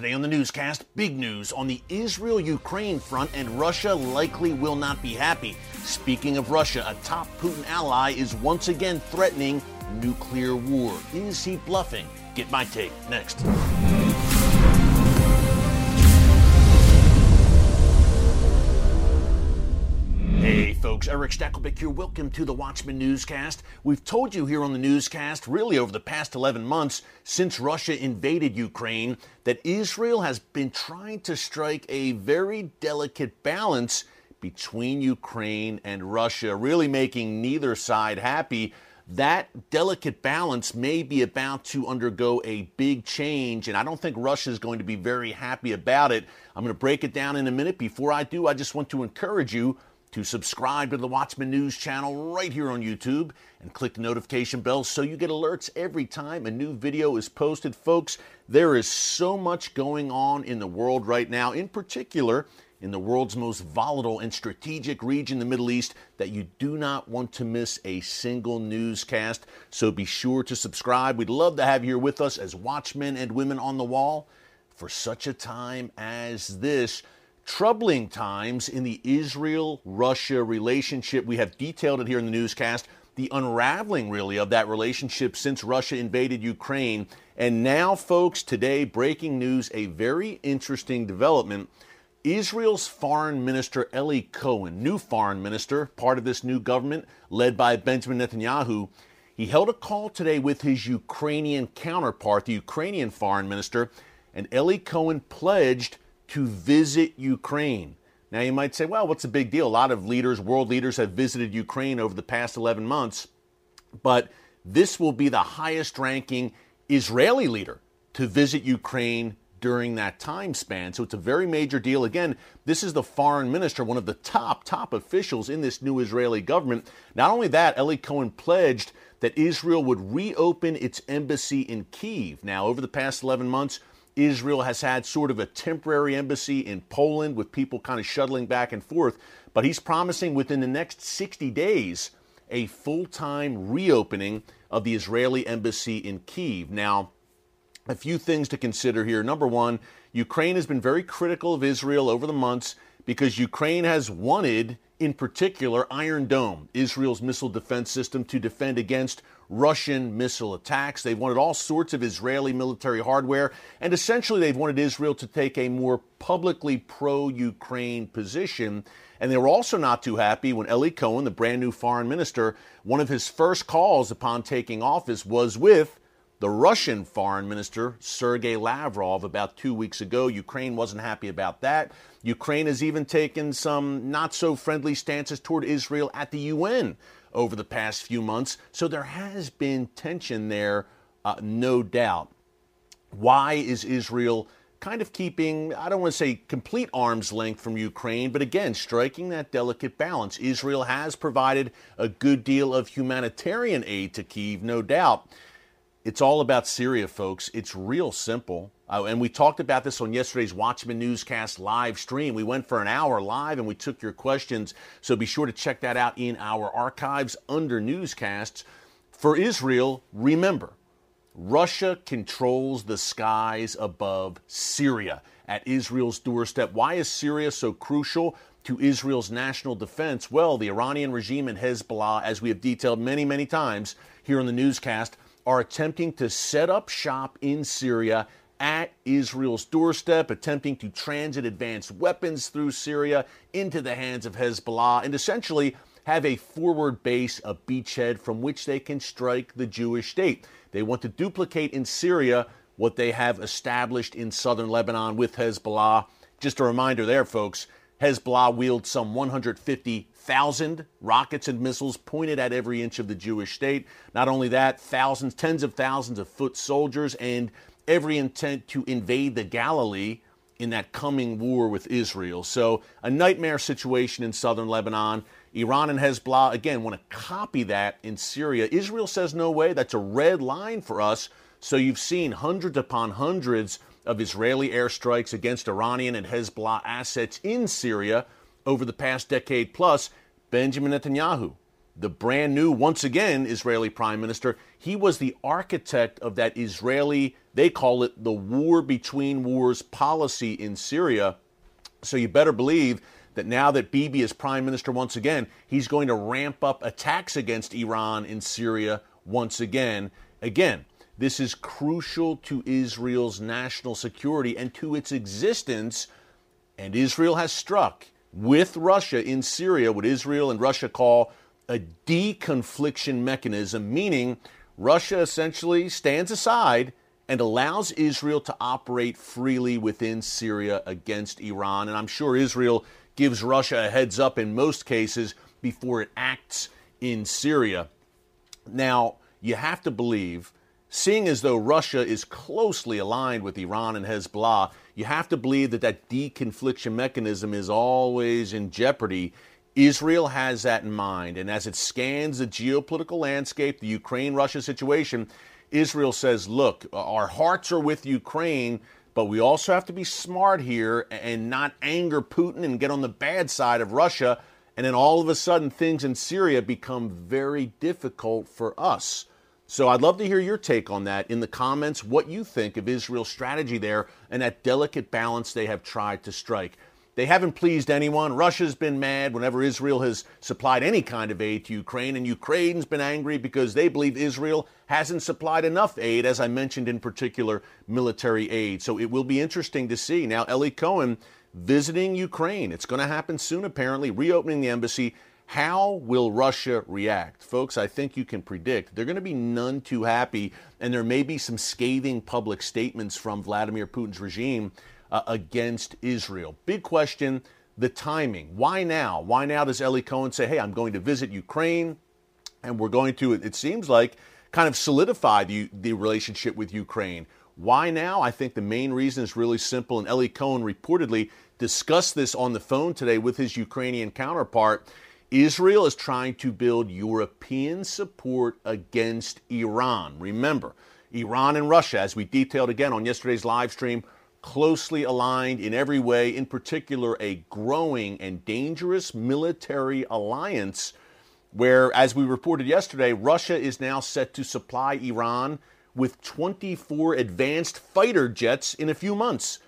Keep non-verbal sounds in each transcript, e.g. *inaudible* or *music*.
Today on the newscast, big news on the Israel Ukraine front, and Russia likely will not be happy. Speaking of Russia, a top Putin ally is once again threatening nuclear war. Is he bluffing? Get my take next. Folks, Erick Stakelbeck here. Welcome to the Watchman Newscast. We've told you here on the newscast, really over the past 11 months since Russia invaded Ukraine, that Israel has been trying to strike a very delicate balance between Ukraine and Russia, really making neither side happy. That delicate balance may be about to undergo a big change, and I don't think Russia is going to be very happy about it. I'm going to break it down in a minute. Before I do, I just want to encourage you to subscribe to the Watchman News channel right here on YouTube and click the notification bell so you get alerts every time a new video is posted. Folks, there is so much going on in the world right now, in particular in the world's most volatile and strategic region, the Middle East, that you do not want to miss a single newscast. So be sure to subscribe. We'd love to have you here with us as watchmen and women on the wall for such a time as this troubling times in the Israel Russia relationship. We have detailed it here in the newscast. The unraveling, really, of that relationship since Russia invaded Ukraine. And now, folks, today, breaking news a very interesting development. Israel's foreign minister, Eli Cohen, new foreign minister, part of this new government led by Benjamin Netanyahu, he held a call today with his Ukrainian counterpart, the Ukrainian foreign minister, and Eli Cohen pledged to visit Ukraine. Now, you might say, well, what's the big deal? A lot of leaders, world leaders, have visited Ukraine over the past 11 months, but this will be the highest ranking Israeli leader to visit Ukraine during that time span. So it's a very major deal. Again, this is the foreign minister, one of the top, top officials in this new Israeli government. Not only that, Eli Cohen pledged that Israel would reopen its embassy in Kiev. Now, over the past 11 months, Israel has had sort of a temporary embassy in Poland with people kind of shuttling back and forth, but he's promising within the next 60 days a full time reopening of the Israeli embassy in Kiev. Now, a few things to consider here. Number one, Ukraine has been very critical of Israel over the months because Ukraine has wanted, in particular, Iron Dome, Israel's missile defense system, to defend against Russian missile attacks. They've wanted all sorts of Israeli military hardware, and essentially they've wanted Israel to take a more publicly pro Ukraine position. And they were also not too happy when Eli Cohen, the brand new foreign minister, one of his first calls upon taking office was with the Russian foreign minister, Sergei Lavrov, about two weeks ago. Ukraine wasn't happy about that. Ukraine has even taken some not so friendly stances toward Israel at the UN over the past few months. So there has been tension there, uh, no doubt. Why is Israel kind of keeping, I don't want to say complete arm's length from Ukraine, but again, striking that delicate balance? Israel has provided a good deal of humanitarian aid to Kiev, no doubt. It's all about Syria, folks. It's real simple. Uh, and we talked about this on yesterday's Watchman Newscast live stream. We went for an hour live and we took your questions. So be sure to check that out in our archives under newscasts. For Israel, remember, Russia controls the skies above Syria at Israel's doorstep. Why is Syria so crucial to Israel's national defense? Well, the Iranian regime and Hezbollah, as we have detailed many, many times here on the newscast, are attempting to set up shop in Syria at Israel's doorstep, attempting to transit advanced weapons through Syria into the hands of Hezbollah, and essentially have a forward base, a beachhead from which they can strike the Jewish state. They want to duplicate in Syria what they have established in southern Lebanon with Hezbollah. Just a reminder there, folks Hezbollah wields some 150,000 rockets and missiles pointed at every inch of the Jewish state. Not only that, thousands, tens of thousands of foot soldiers and every intent to invade the Galilee in that coming war with Israel. So, a nightmare situation in southern Lebanon. Iran and Hezbollah, again, want to copy that in Syria. Israel says, no way, that's a red line for us. So, you've seen hundreds upon hundreds of Israeli airstrikes against Iranian and Hezbollah assets in Syria over the past decade plus. Benjamin Netanyahu, the brand new, once again, Israeli prime minister, he was the architect of that Israeli, they call it the war between wars policy in Syria. So you better believe that now that Bibi is prime minister once again, he's going to ramp up attacks against Iran in Syria once again. Again, this is crucial to Israel's national security and to its existence. And Israel has struck with Russia in Syria what Israel and Russia call a deconfliction mechanism, meaning Russia essentially stands aside and allows Israel to operate freely within Syria against Iran. And I'm sure Israel gives Russia a heads up in most cases before it acts in Syria. Now, you have to believe, seeing as though Russia is closely aligned with Iran and Hezbollah, you have to believe that that deconfliction mechanism is always in jeopardy Israel has that in mind. And as it scans the geopolitical landscape, the Ukraine Russia situation, Israel says, look, our hearts are with Ukraine, but we also have to be smart here and not anger Putin and get on the bad side of Russia. And then all of a sudden, things in Syria become very difficult for us. So I'd love to hear your take on that in the comments, what you think of Israel's strategy there and that delicate balance they have tried to strike. They haven't pleased anyone. Russia's been mad whenever Israel has supplied any kind of aid to Ukraine, and Ukraine's been angry because they believe Israel hasn't supplied enough aid, as I mentioned in particular, military aid. So it will be interesting to see. Now, Eli Cohen visiting Ukraine. It's going to happen soon, apparently, reopening the embassy. How will Russia react? Folks, I think you can predict. They're going to be none too happy, and there may be some scathing public statements from Vladimir Putin's regime uh, against Israel. Big question the timing. Why now? Why now does Eli Cohen say, hey, I'm going to visit Ukraine and we're going to, it seems like, kind of solidify the, the relationship with Ukraine? Why now? I think the main reason is really simple, and Eli Cohen reportedly discussed this on the phone today with his Ukrainian counterpart. Israel is trying to build European support against Iran. Remember, Iran and Russia, as we detailed again on yesterday's live stream, closely aligned in every way, in particular, a growing and dangerous military alliance where, as we reported yesterday, Russia is now set to supply Iran with 24 advanced fighter jets in a few months.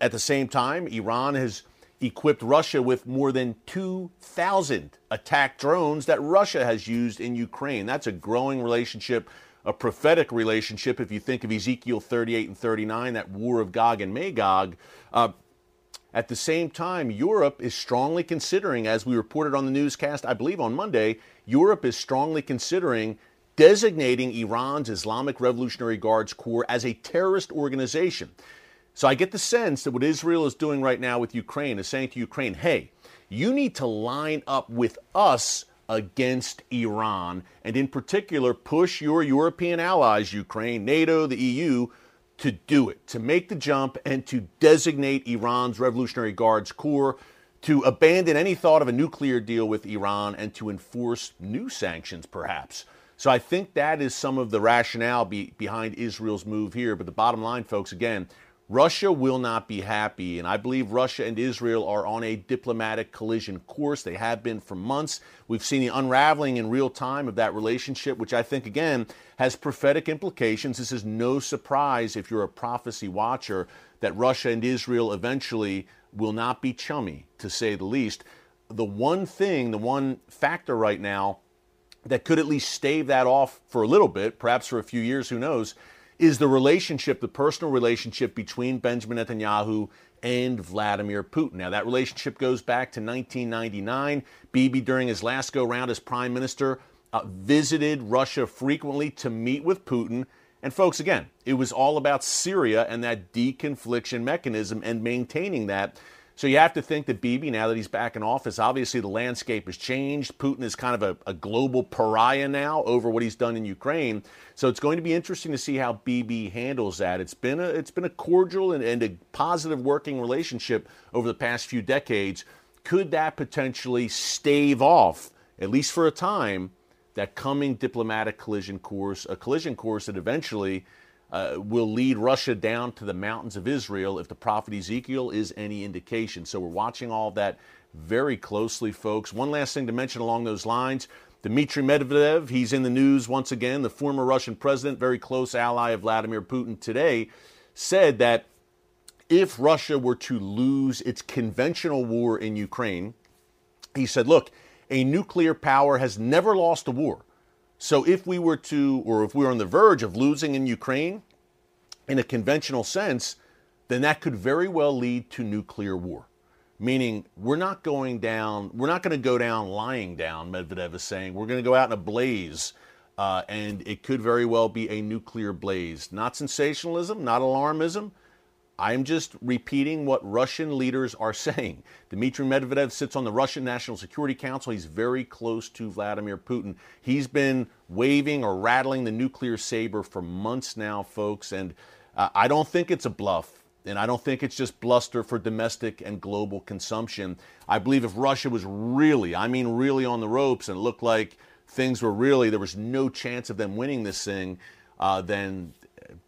At the same time, Iran has equipped Russia with more than 2,000 attack drones that Russia has used in Ukraine. That's a growing relationship a prophetic relationship if you think of Ezekiel 38 and 39, that war of Gog and Magog. Uh, at the same time, Europe is strongly considering, as we reported on the newscast, I believe on Monday, Europe is strongly considering designating Iran's Islamic Revolutionary Guards Corps as a terrorist organization. So I get the sense that what Israel is doing right now with Ukraine is saying to Ukraine, hey, you need to line up with us against Iran, and in particular, push your European allies, Ukraine, NATO, the EU, to do it, to make the jump and to designate Iran's Revolutionary Guards Corps, to abandon any thought of a nuclear deal with Iran, and to enforce new sanctions, perhaps. So I think that is some of the rationale be, behind Israel's move here. But the bottom line, folks, again, Russia will not be happy, and I believe Russia and Israel are on a diplomatic collision course. They have been for months. We've seen the unraveling in real time of that relationship, which I think, again, has prophetic implications. This is no surprise if you're a prophecy watcher that Russia and Israel eventually will not be chummy, to say the least. The one thing, the one factor right now that could at least stave that off for a little bit, perhaps for a few years, who knows, is the relationship, the personal relationship between Benjamin Netanyahu and Vladimir Putin. Now, that relationship goes back to 1999. Bibi, during his last go round as prime minister, uh, visited Russia frequently to meet with Putin. And, folks, again, it was all about Syria and that deconfliction mechanism and maintaining that. So you have to think that Bibi, now that he's back in office, obviously the landscape has changed. Putin is kind of a, a, global pariah now over what he's done in Ukraine. So it's going to be interesting to see how Bibi handles that. It's been a it's been a cordial and, and a positive working relationship over the past few decades. Could that potentially stave off, at least for a time, that coming diplomatic collision course, a collision course that eventually uh, will lead Russia down to the mountains of Israel if the prophet Ezekiel is any indication. So we're watching all that very closely, folks. One last thing to mention along those lines Dmitry Medvedev, he's in the news once again, the former Russian president, very close ally of Vladimir Putin today, said that if Russia were to lose its conventional war in Ukraine, he said, look, a nuclear power has never lost a war. So if we were to, or if we were on the verge of losing in Ukraine in a conventional sense, then that could very well lead to nuclear war meaning we're not going down, we're not going to go down lying down, Medvedev is saying. We're going to go out in a blaze, uh, and it could very well be a nuclear blaze. Not sensationalism, not alarmism. I'm just repeating what Russian leaders are *laughs* saying. Dmitry Medvedev sits on the Russian National Security Council. He's very close to Vladimir Putin. He's been waving or rattling the nuclear saber for months now, folks, and uh, I don't think it's a bluff. And I don't think it's just bluster for domestic and global consumption. I believe if Russia was really, I mean, really on the ropes and looked like things were really, there was no chance of them winning this thing, uh, then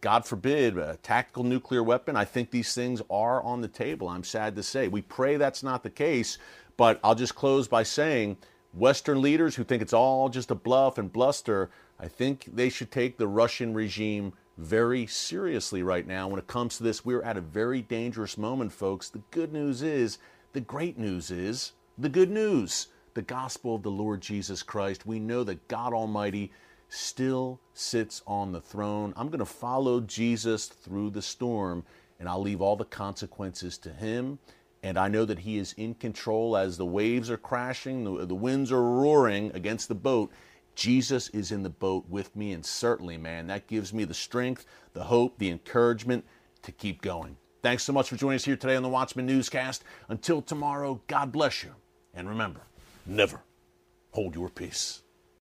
God forbid, a tactical nuclear weapon. I think these things are on the table. I'm sad to say. We pray that's not the case, but I'll just close by saying Western leaders who think it's all just a bluff and bluster, I think they should take the Russian regime very seriously right now. When it comes to this, we're at a very dangerous moment, folks. The good news is, the great news is, the good news, the gospel of the Lord Jesus Christ. We know that God Almighty still sits on the throne. I'm going to follow Jesus through the storm, and I'll leave all the consequences to Him. And I know that He is in control as the waves are crashing, the, the winds are roaring against the boat. Jesus is in the boat with me, and certainly, man, that gives me the strength, the hope, the encouragement to keep going. Thanks so much for joining us here today on the Watchman Newscast. Until tomorrow, God bless you. And remember, never hold your peace.